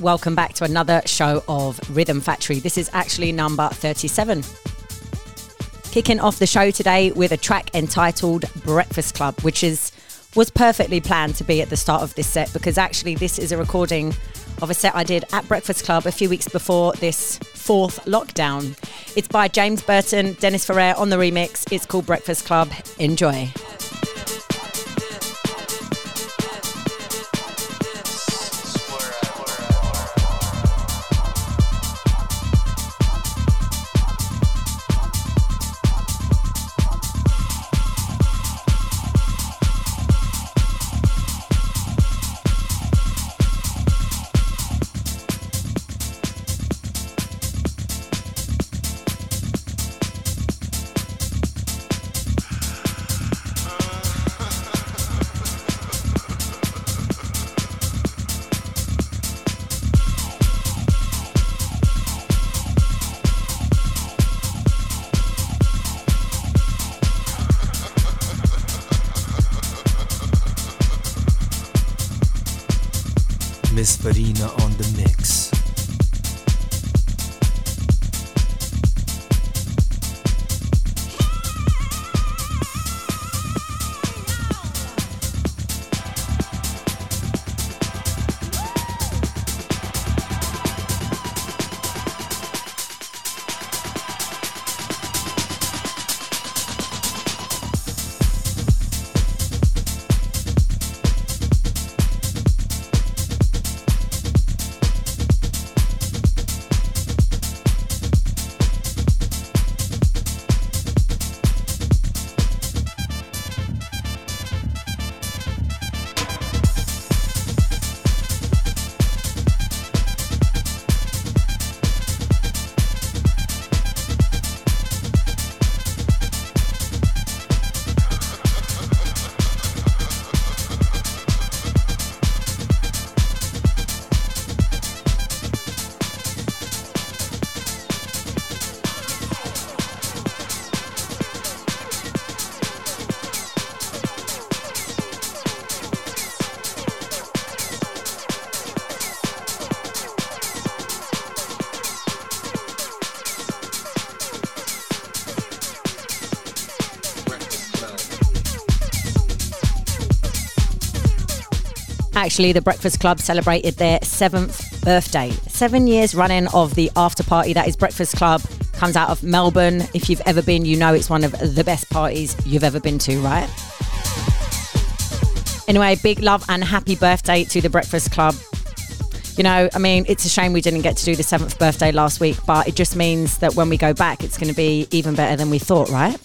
welcome back to another show of Rhythm Factory. This is actually number 37. Kicking off the show today with a track entitled Breakfast Club, which is was perfectly planned to be at the start of this set because actually this is a recording of a set I did at Breakfast Club a few weeks before this fourth lockdown. It's by James Burton, Dennis Ferrer on the remix. It's called Breakfast Club. Enjoy. Actually, the Breakfast Club celebrated their seventh birthday. Seven years running of the after party that is Breakfast Club comes out of Melbourne. If you've ever been, you know it's one of the best parties you've ever been to, right? Anyway, big love and happy birthday to the Breakfast Club. You know, I mean, it's a shame we didn't get to do the seventh birthday last week, but it just means that when we go back, it's going to be even better than we thought, right?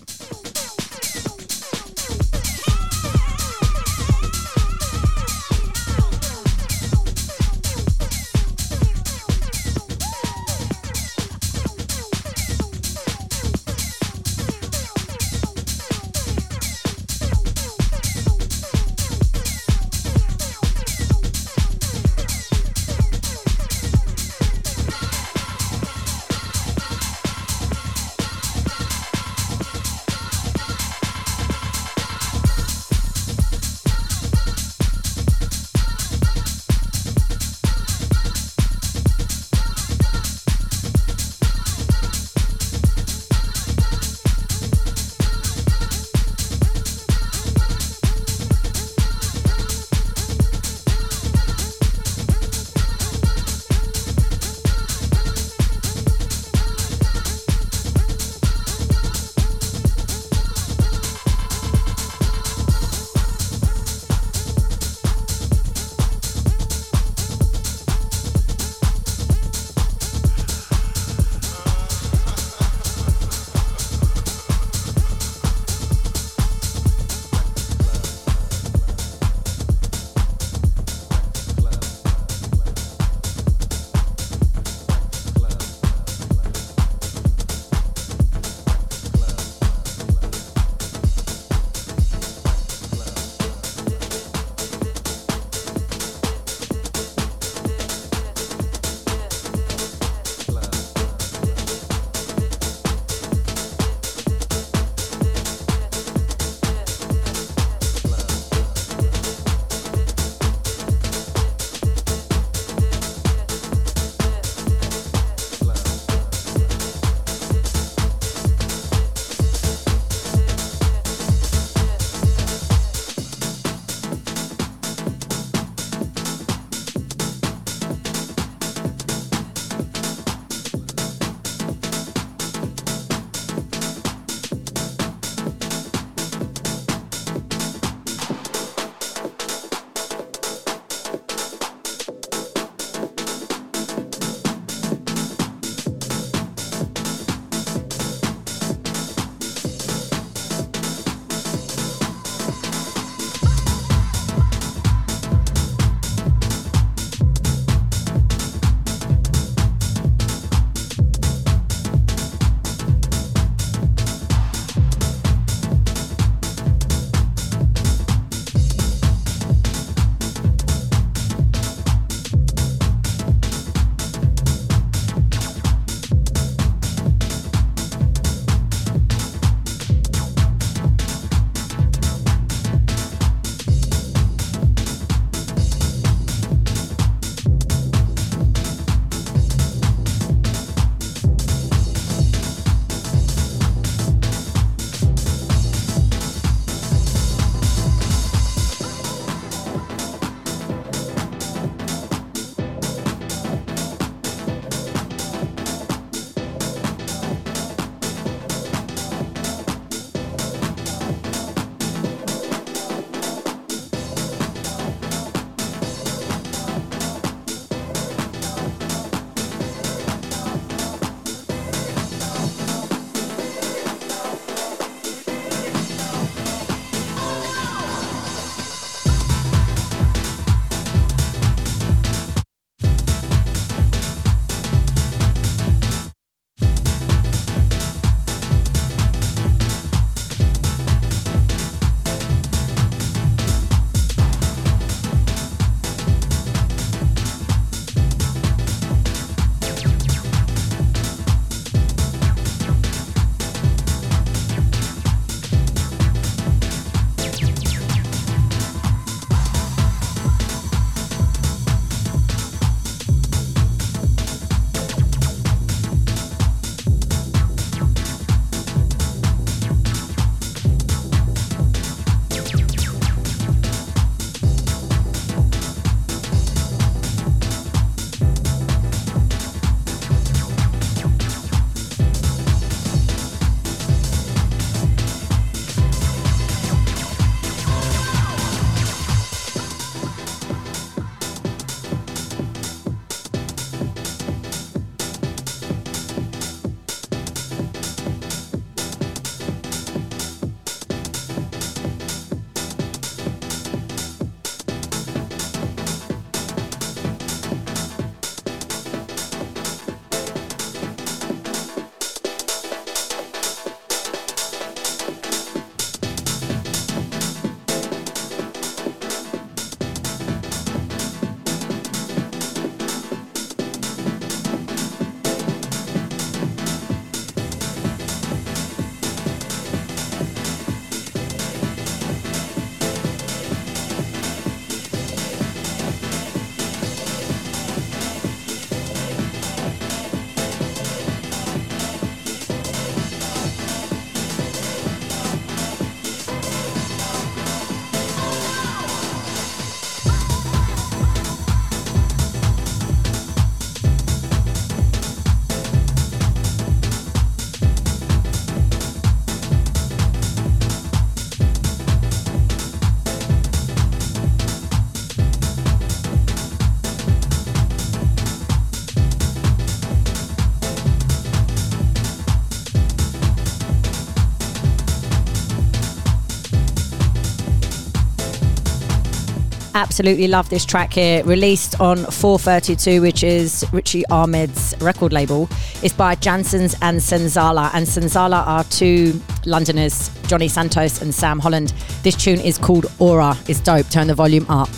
Absolutely love this track here. Released on 432, which is Richie Ahmed's record label. It's by Jansons and Senzala. And Senzala are two Londoners, Johnny Santos and Sam Holland. This tune is called Aura. It's dope. Turn the volume up.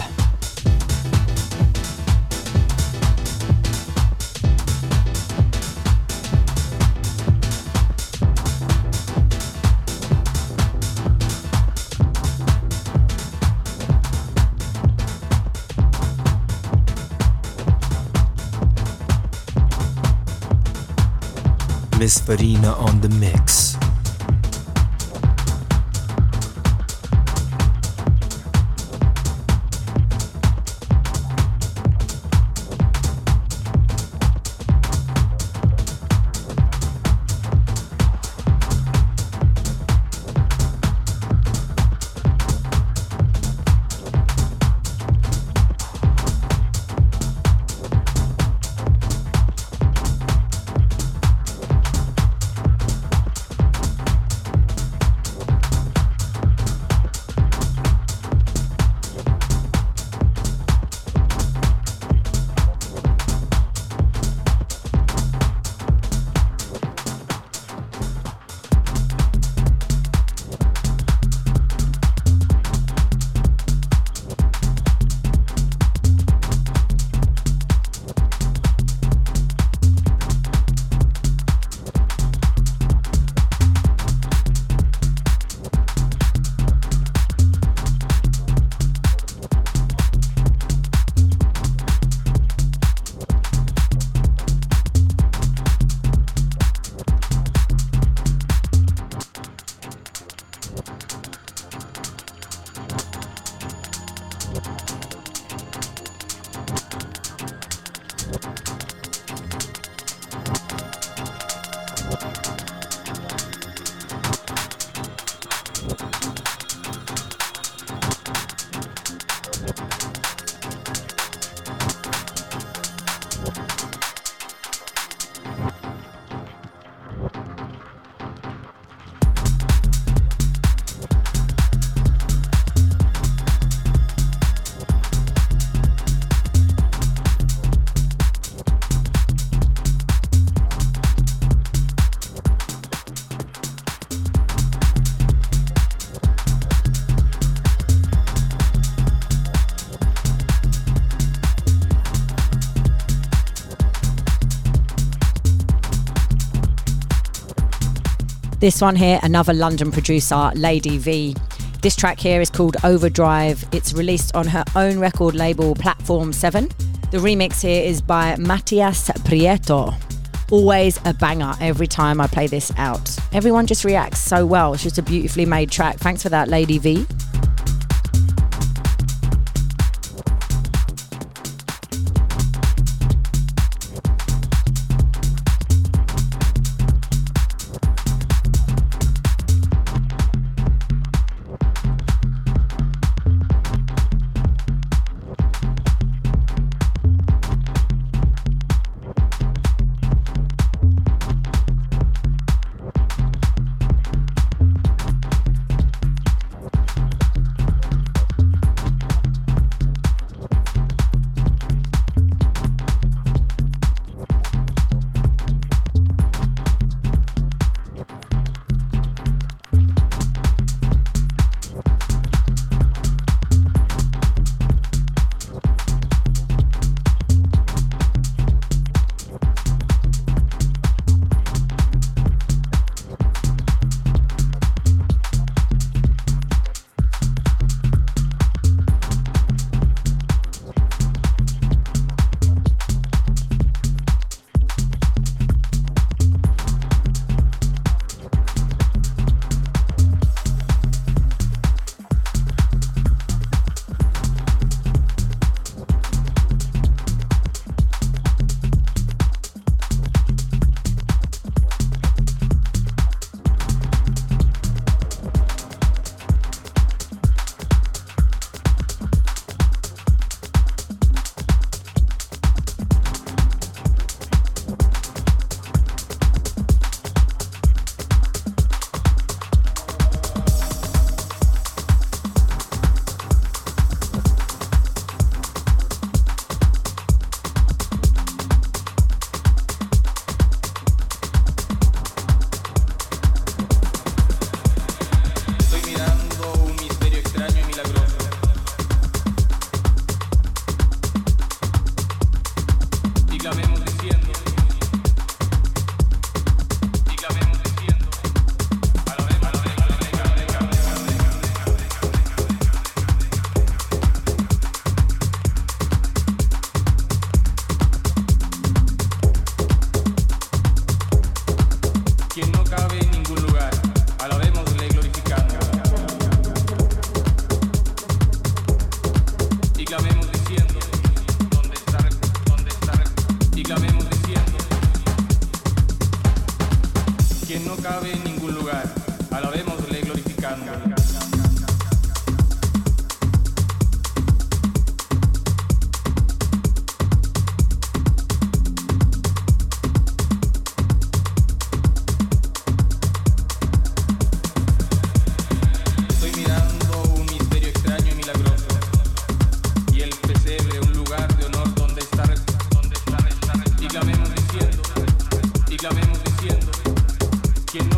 Farina on the mix. This one here, another London producer, Lady V. This track here is called Overdrive. It's released on her own record label, Platform 7. The remix here is by Matias Prieto. Always a banger every time I play this out. Everyone just reacts so well. It's just a beautifully made track. Thanks for that, Lady V.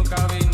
Calvin.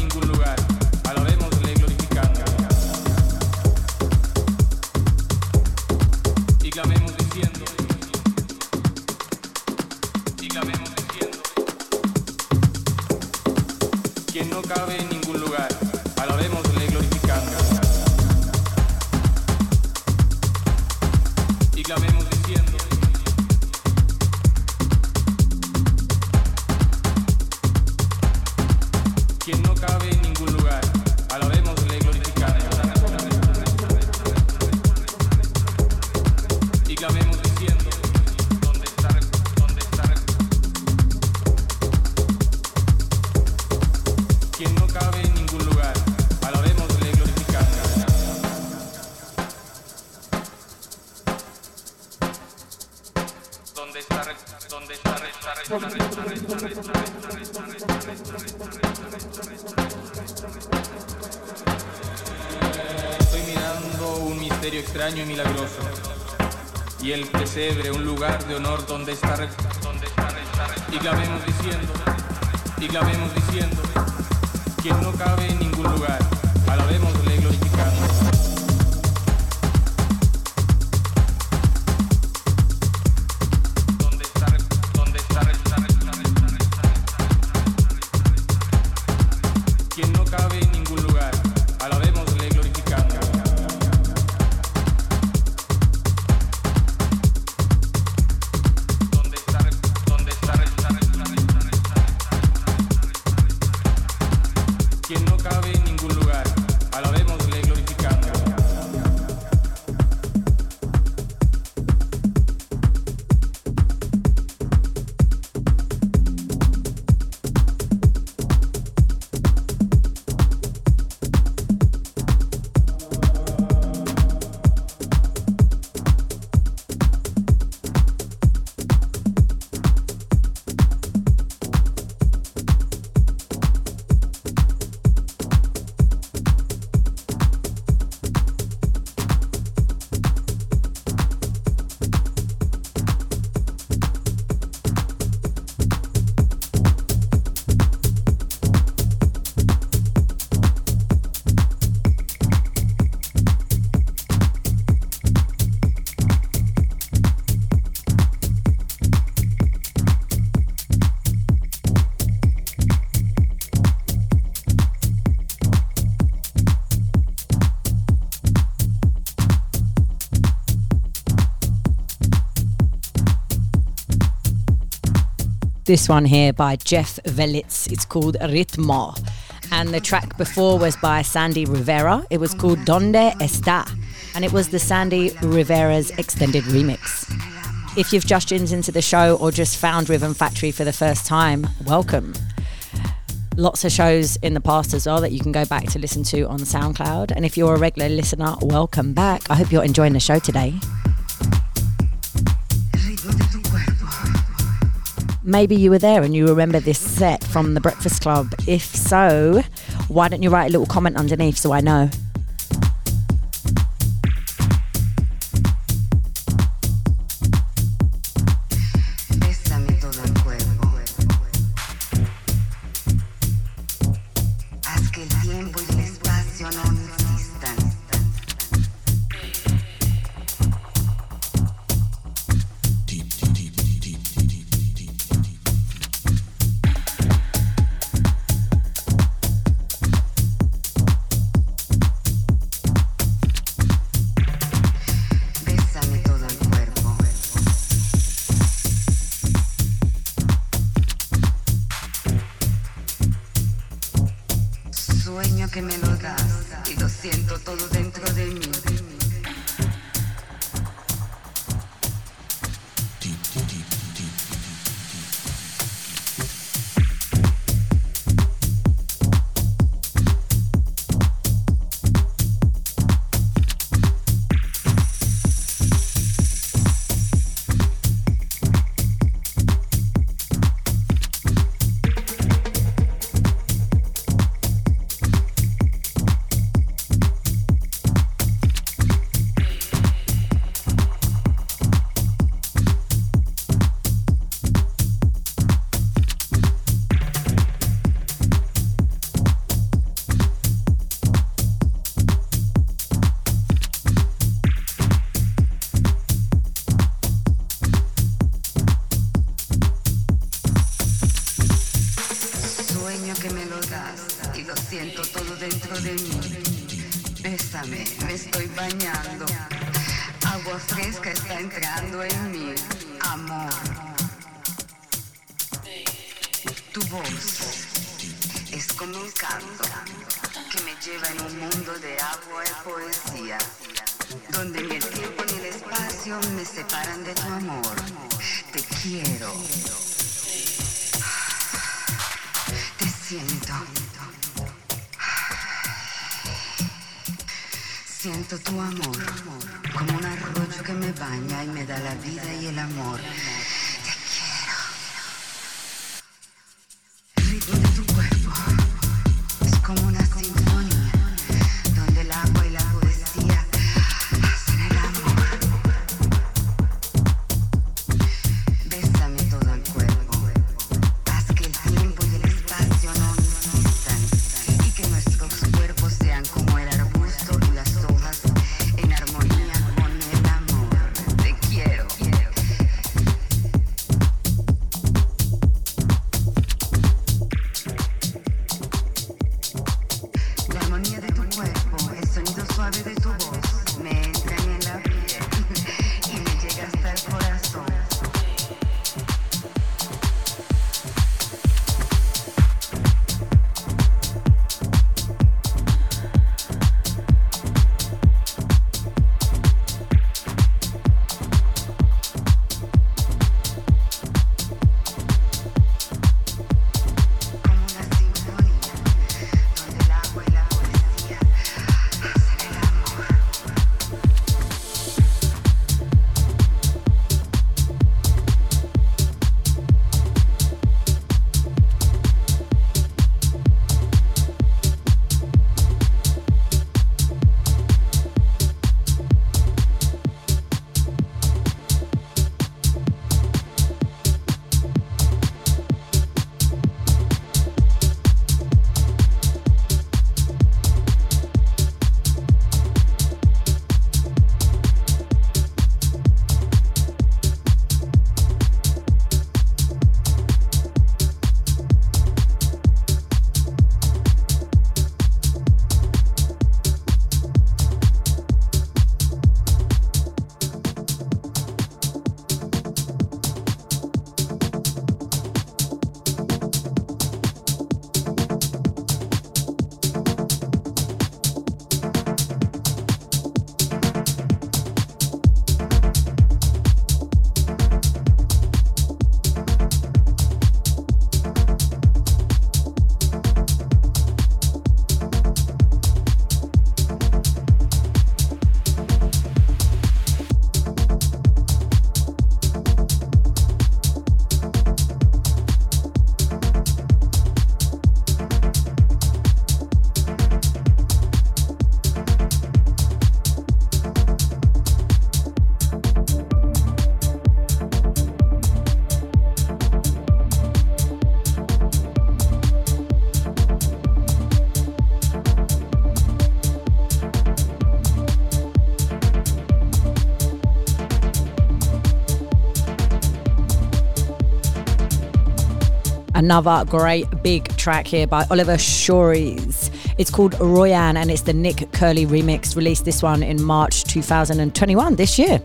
This one here by Jeff Velitz. It's called Ritmo. And the track before was by Sandy Rivera. It was called Donde Está. And it was the Sandy Rivera's extended remix. If you've just tuned into the show or just found Rhythm Factory for the first time, welcome. Lots of shows in the past as well that you can go back to listen to on SoundCloud. And if you're a regular listener, welcome back. I hope you're enjoying the show today. Maybe you were there and you remember this set from the Breakfast Club. If so, why don't you write a little comment underneath so I know? Como un canto que me lleva en un mundo de agua y poesía, donde ni el tiempo ni el espacio me separan de tu amor. Te quiero. Te siento. Siento tu amor como un arroyo que me baña y me da la vida y el amor. Another great big track here by Oliver Schories. It's called Royan and it's the Nick Curly remix, released this one in March 2021, this year.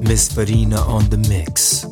Miss Farina on the mix.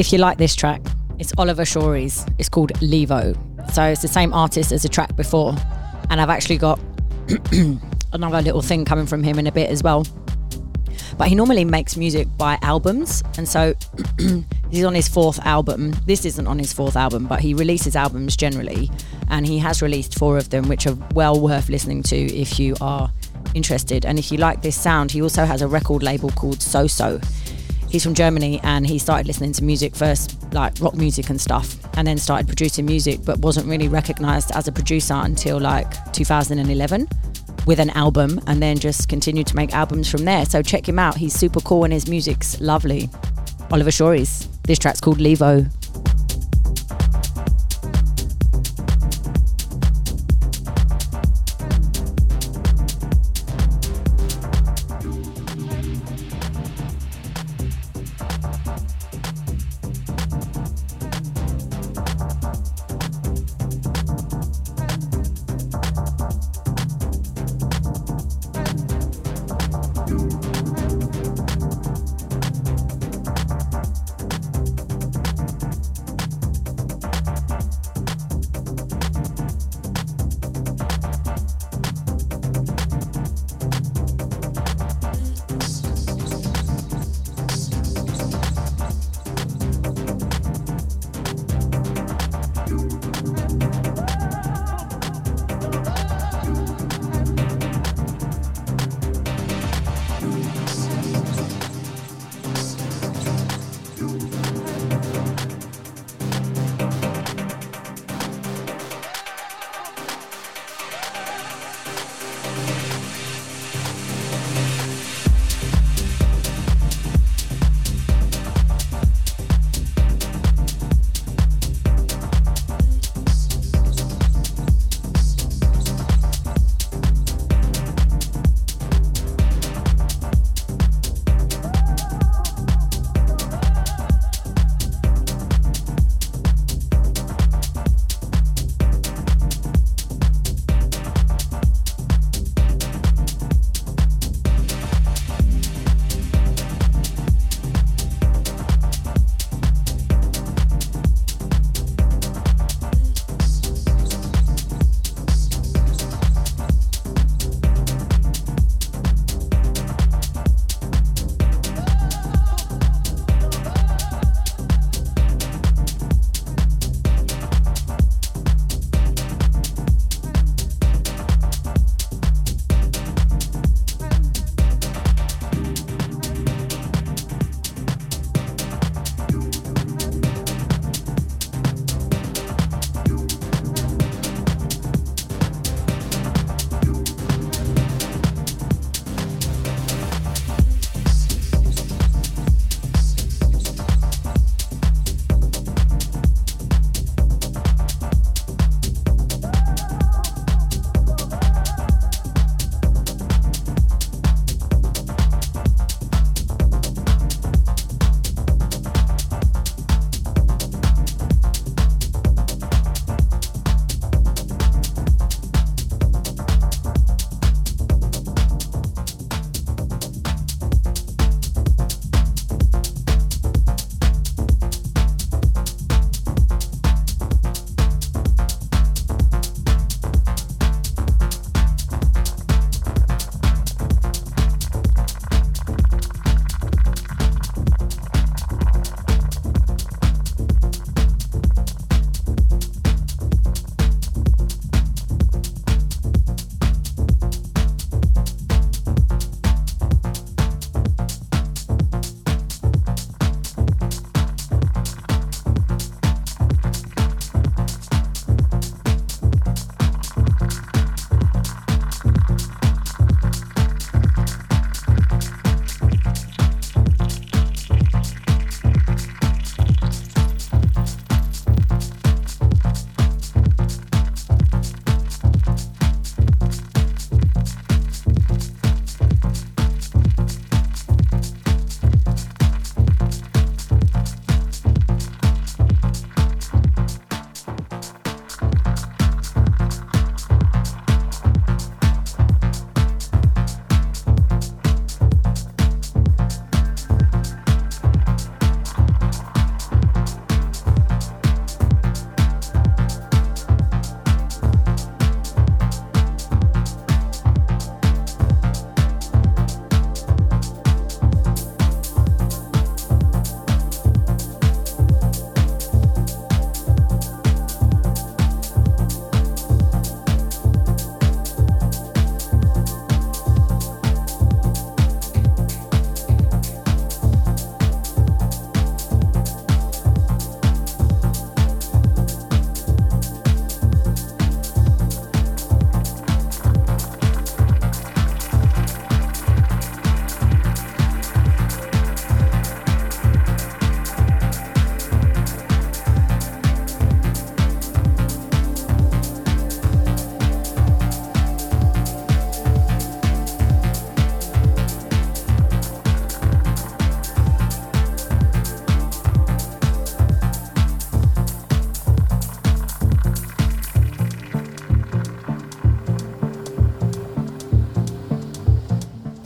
If you like this track, it's Oliver Schories. It's called Levo. So it's the same artist as the track before. And I've actually got another little thing coming from him in a bit as well. But he normally makes music by albums. And so he's on his fourth album. This isn't on his fourth album, but he releases albums generally. And he has released four of them, which are well worth listening to if you are interested. And if you like this sound, he also has a record label called So So. He's from Germany and he started listening to music first, like rock music and stuff, and then started producing music, but wasn't really recognized as a producer until like 2011 with an album and then just continued to make albums from there. So check him out. He's super cool and his music's lovely. Oliver Schories. This track's called Levo.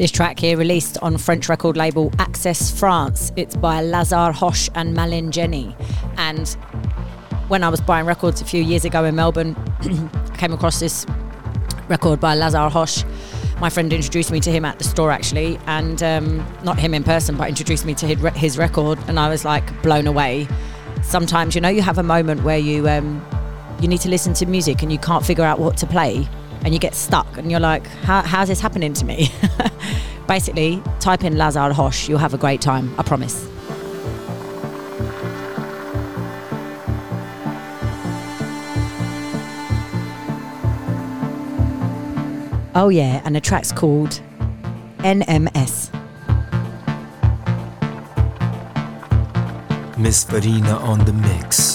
This track here released on French record label Access France. It's by Lazare Hoche and Malin Genie. And when I was buying records a few years ago in Melbourne, I came across this record by Lazare Hoche. My friend introduced me to him at the store actually, and um, not him in person, but introduced me to his record, and I was like blown away. Sometimes, you know, you have a moment where you um, you need to listen to music and you can't figure out what to play, and you get stuck, and you're like, how's this happening to me? Basically, type in Lazare Hoche. you'll have a great time, I promise. Oh, yeah, and the track's called NMS. Miss Farina on the mix.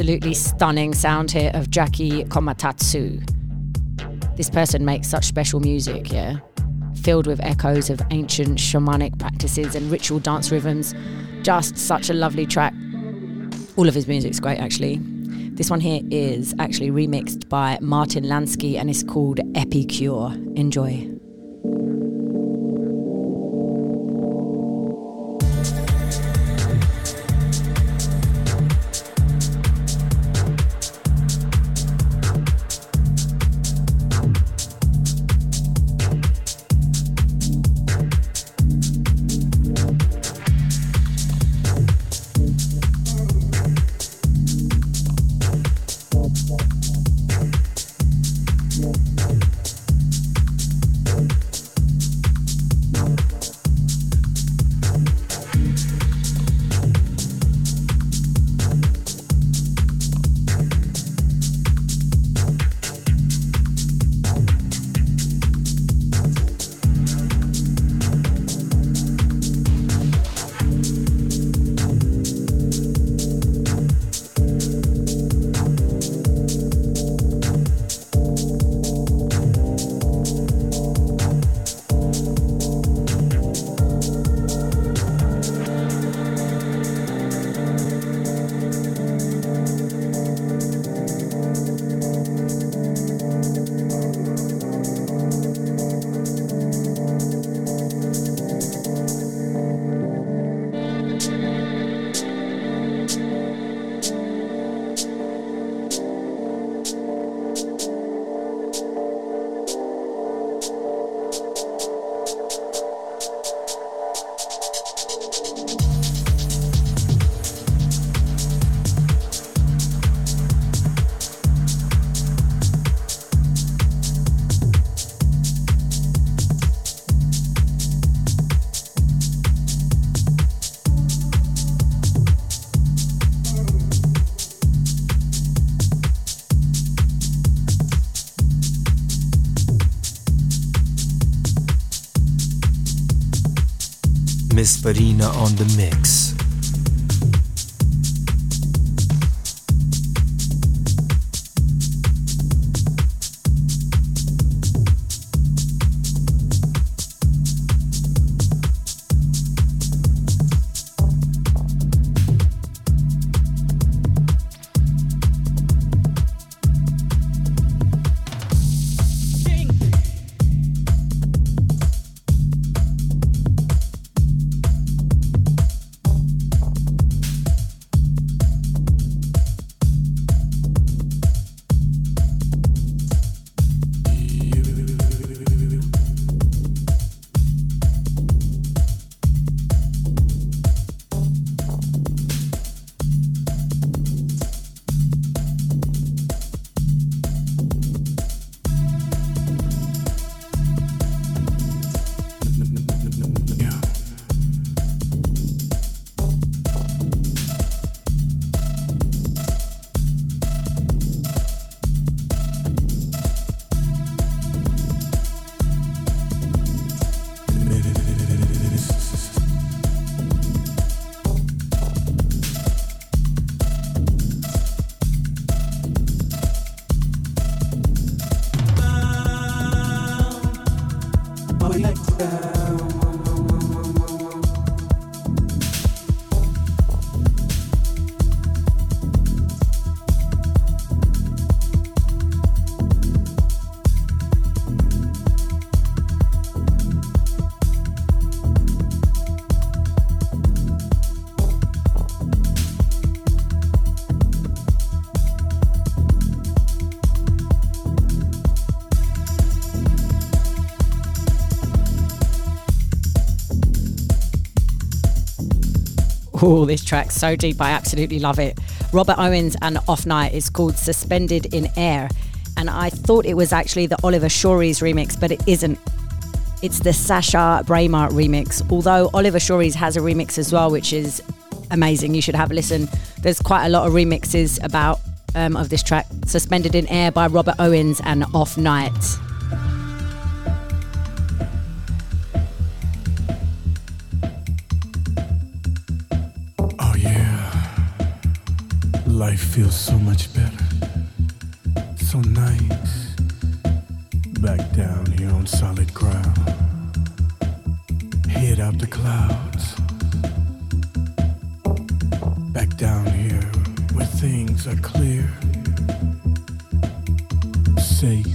Absolutely stunning sound here of Jackie Komatatsu. This person makes such special music, yeah, filled with echoes of ancient shamanic practices and ritual dance rhythms. Just such a lovely track. All of his music's great, actually. This one here is actually remixed by Martin Landsky and it's called Epicure. Enjoy. Farina on the mix. Oh, this track's so deep. I absolutely love it. Robert Owens and Off Night is called Suspended in Air. And I thought it was actually the Oliver Schories remix, but it isn't. It's the Sascha Braemer remix. Although Oliver Schories has a remix as well, which is amazing. You should have a listen. There's quite a lot of remixes about um, of this track, Suspended in Air by Robert Owens and Off Night. Feels so much better, so nice. Back down here on solid ground, head out the clouds. Back down here where things are clear, safe,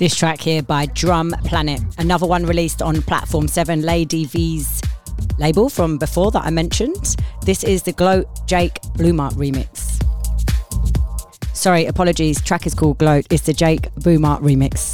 This track here by Drum Planet, another one released on Platform 7, Lady V's label from before that I mentioned. This is the Gloat Jake Bluemart remix. Sorry, apologies. Track is called Gloat. It's the Jake Bluemart remix.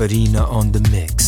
Farina on the mix.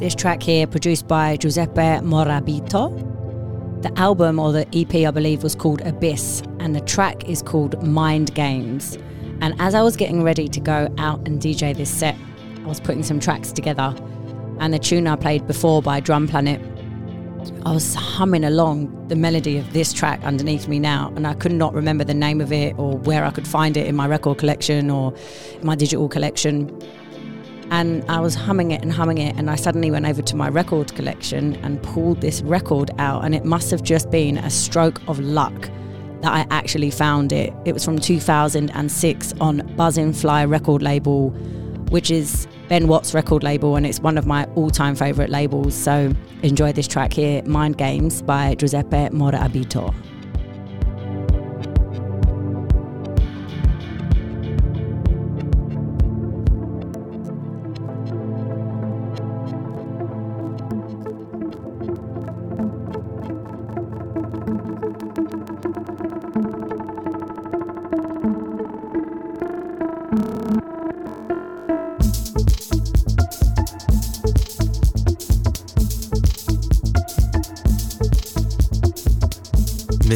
This track here, produced by Giuseppe Morabito. The album or the EP, I believe, was called Abyss, and the track is called Mind Games. And as I was getting ready to go out and DJ this set, I was putting some tracks together. And the tune I played before by Drum Planet, I was humming along the melody of this track underneath me now, and I could not remember the name of it or where I could find it in my record collection or my digital collection. And I was humming it and humming it, and I suddenly went over to my record collection and pulled this record out. And it must have just been a stroke of luck that I actually found it. It was from 2006 on Buzzin' Fly record label, which is Ben Watt's record label, and it's one of my all time favourite labels. So enjoy this track here Mind Games by Giuseppe Morabito.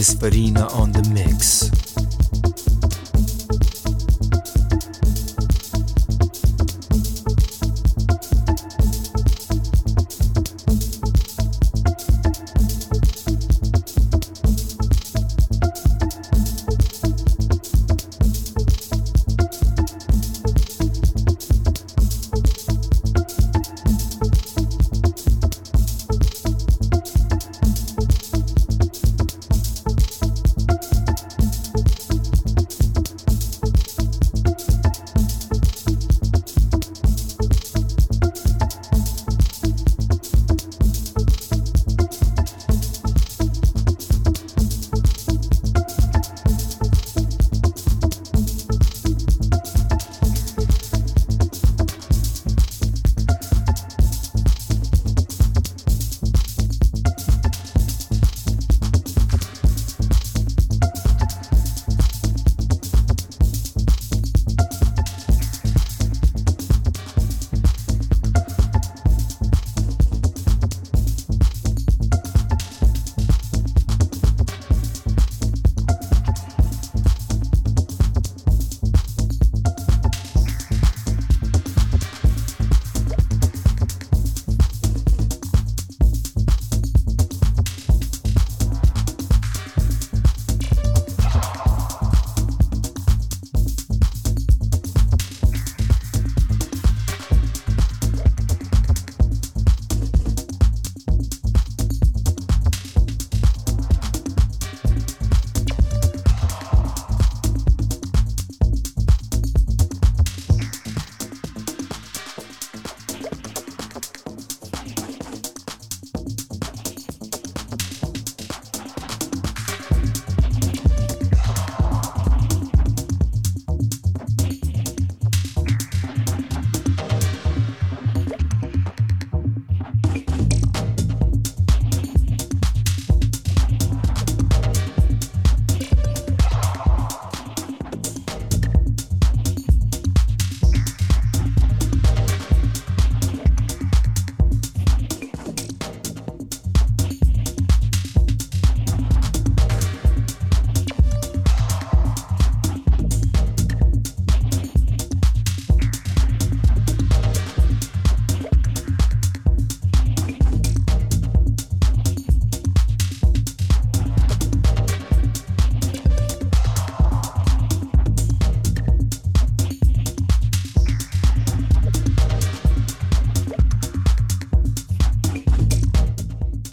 Miss Farina on the mix.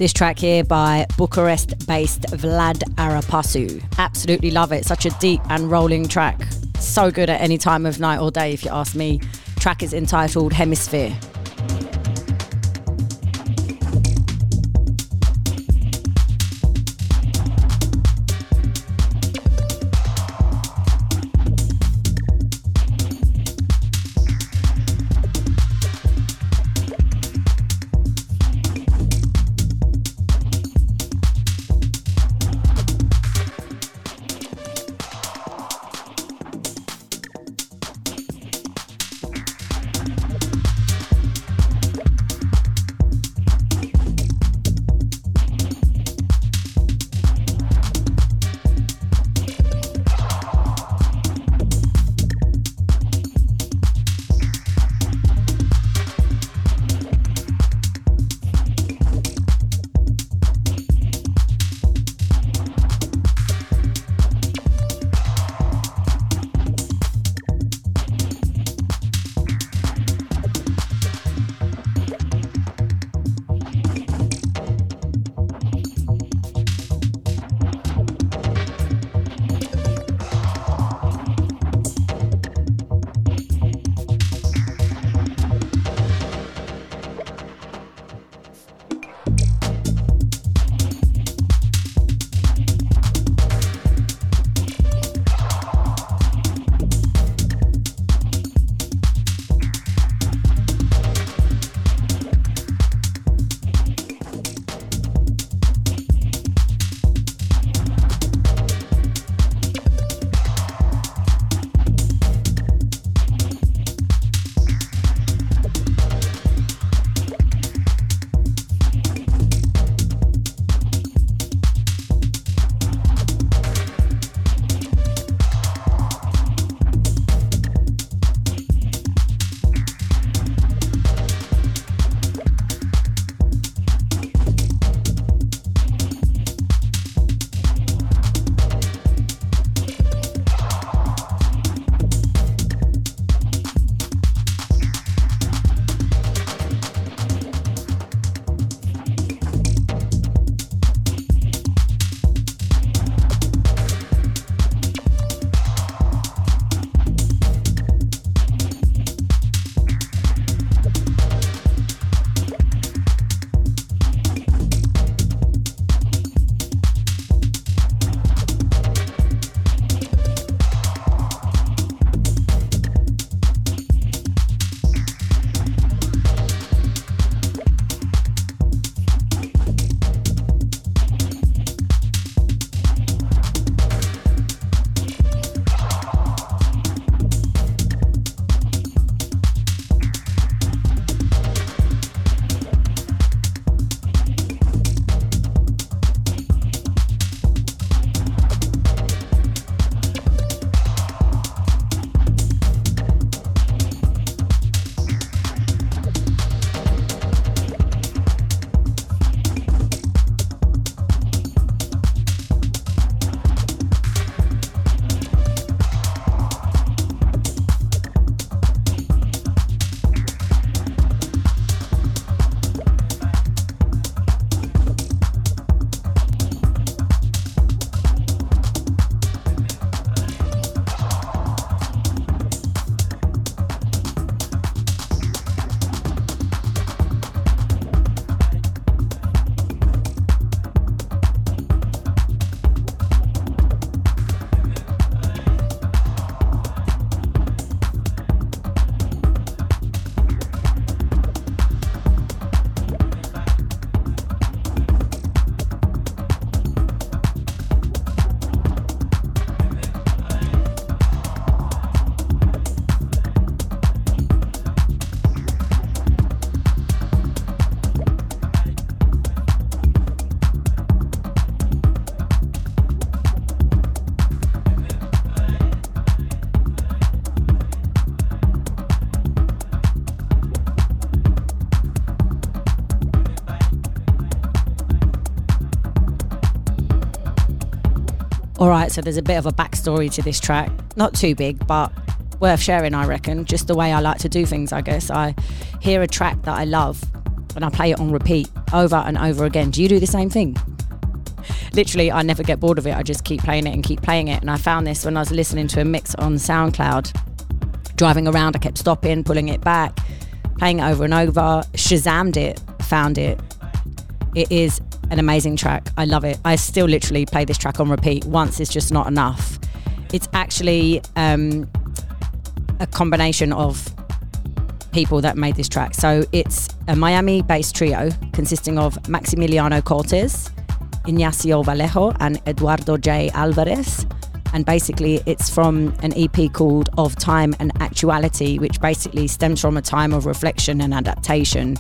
This track here by Bucharest based Vlad Arapasu. Absolutely love it. Such a deep and rolling track. So good at any time of night or day, if you ask me. Track is entitled Hemisphere. All right, so there's a bit of a backstory to this track. Not too big, but worth sharing, I reckon. Just the way I like to do things, I guess. I hear a track that I love and I play it on repeat over and over again. Do you do the same thing? Literally, I never get bored of it. I just keep playing it and keep playing it. And I found this when I was listening to a mix on SoundCloud. Driving around, I kept stopping, pulling it back, playing it over and over. Shazammed it, found it. It is an amazing track. I love it. I still literally play this track on repeat. Once is just not enough. It's actually um, a combination of people that made this track. So it's a Miami based trio consisting of Maximiliano Cortez, Ignacio Vallejo, and Eduardo J. Alvarez. And basically, it's from an EP called Of Time and Actuality, which basically stems from a time of reflection and adaptation.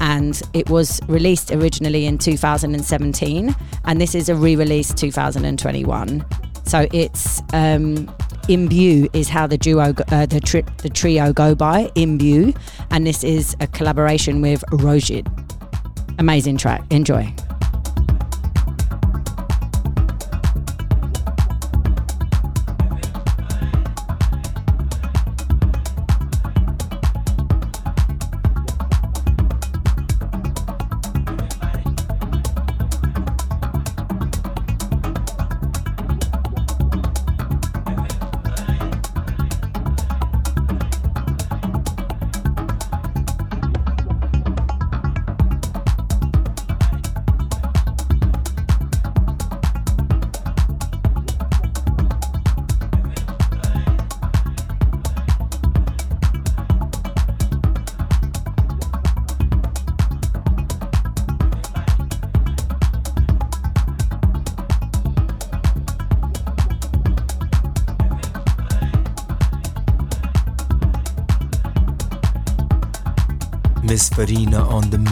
And it was released originally in 2017, and this is a re release 2021. So it's um, Imbue is how the duo, uh, the, tri- the trio go by, Imbue, and this is a collaboration with Rojid. Amazing track. Enjoy. Farina on the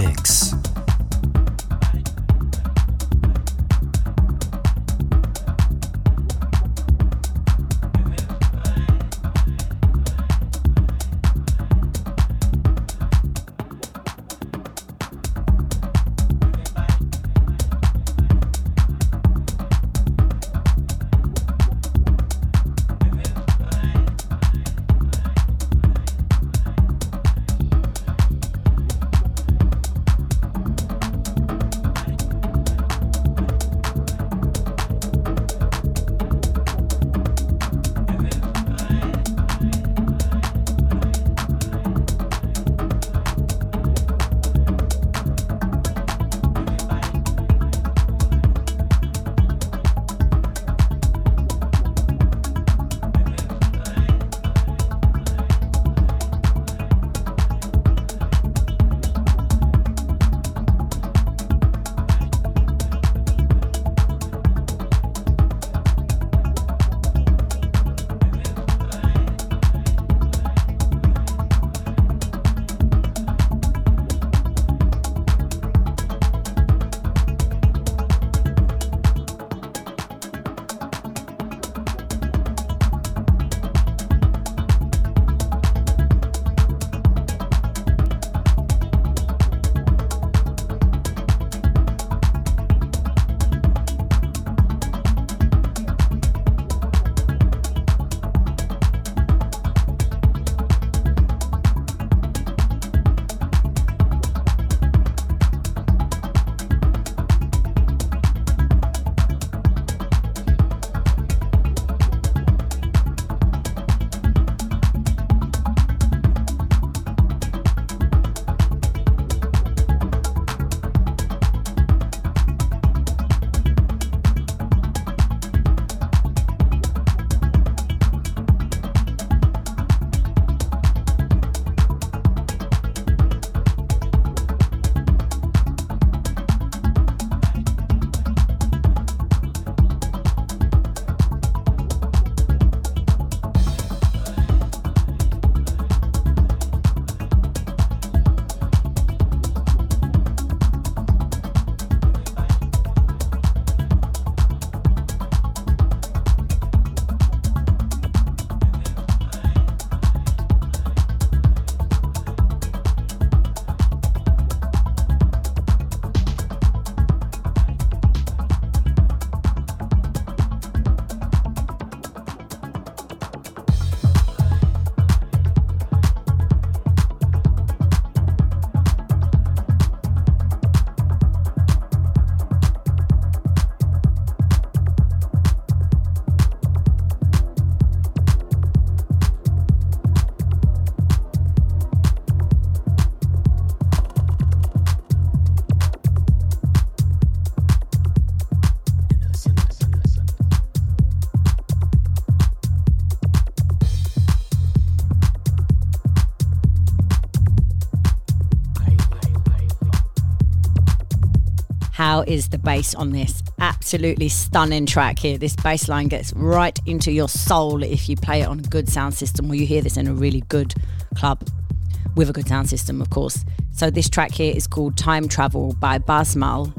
is the bass on this? Absolutely stunning track here. This bass line gets right into your soul if you play it on a good sound system or you hear this in a really good club with a good sound system, of course. So this track here is called Time Travel by Basmal.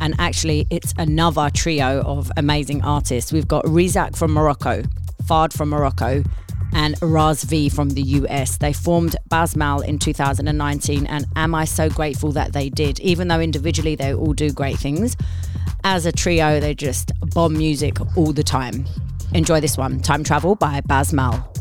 And actually, it's another trio of amazing artists. We've got Rizak from Morocco, Fard from Morocco, and Raz V from the US. They formed Basmal in 2019, and am I so grateful that they did? Even though individually they all do great things, as a trio, they just bomb music all the time. Enjoy this one Time Travel by Basmal.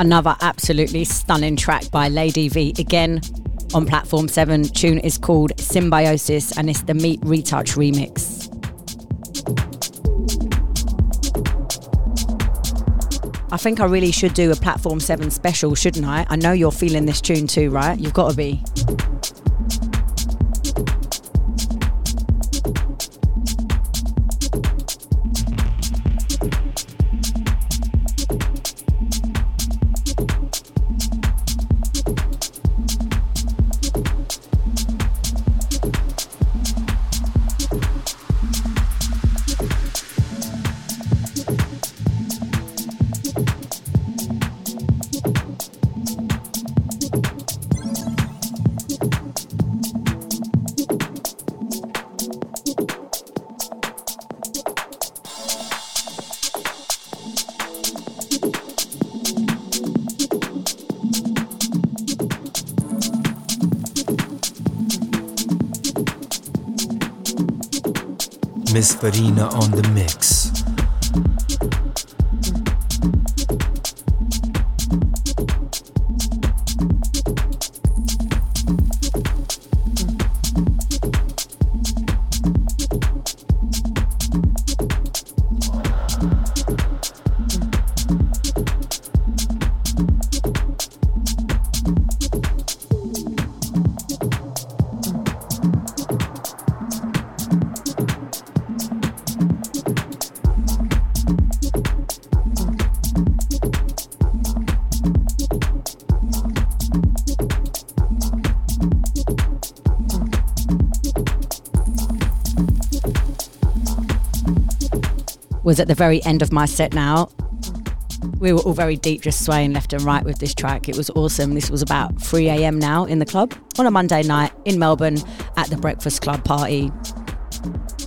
Another absolutely stunning track by Lady V again on Platform 7. Tune is called Symbiosis and it's the Meat Retouch remix. I think I really should do a Platform 7 special, shouldn't I? I know you're feeling this tune too, right? You've got to be. Farina on the mix. At the very end of my set now. We were all very deep, just swaying left and right with this track. It was awesome. This was about 3 a.m. now in the club on a Monday night in Melbourne at the Breakfast Club party.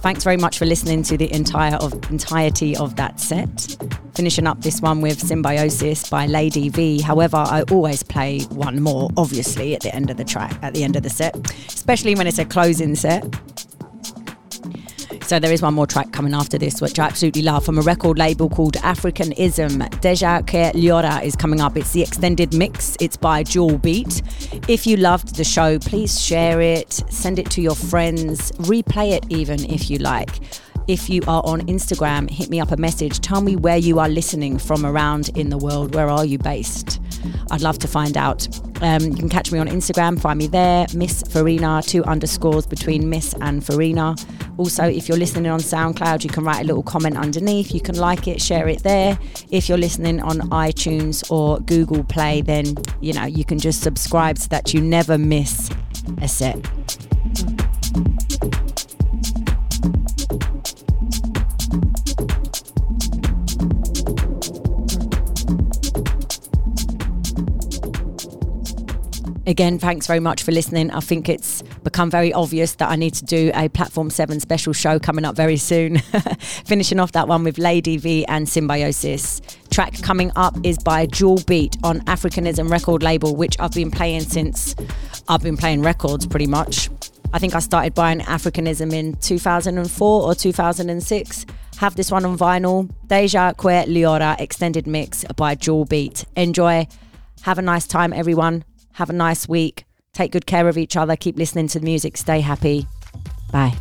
Thanks very much for listening to the entire of entirety of that set. Finishing up this one with Symbiosis by Lady V. However, I always play one more, obviously, at the end of the track, at the end of the set, especially when it's a closing set. So there is one more track coming after this, which I absolutely love, from a record label called Africanism. Deja Que Llora is coming up. It's the extended mix. It's by Jewel Beat. If you loved the show, please share it, send it to your friends, replay it even if you like. If you are on Instagram, hit me up a message. Tell me where you are listening from around in the world. Where are you based? I'd love to find out. Um, you can catch me on Instagram, find me there, Miss Farina, two underscores between Miss and Farina. Also, if you're listening on SoundCloud, you can write a little comment underneath. You can like it, share it there. If you're listening on iTunes or Google Play, then you know you can just subscribe so that you never miss a set. Again, thanks very much for listening. I think it's become very obvious that I need to do a Platform 7 special show coming up very soon. Finishing off that one with Lady V and Symbiosis. Track coming up is by Jewel Beat on Africanism record label, which I've been playing since I've been playing records pretty much. I think I started buying Africanism in 2004 or 2006. Have this one on vinyl. Deja Que Llora extended mix by Jewel Beat. Enjoy. Have a nice time, everyone. Have a nice week. Take good care of each other. Keep listening to the music. Stay happy. Bye.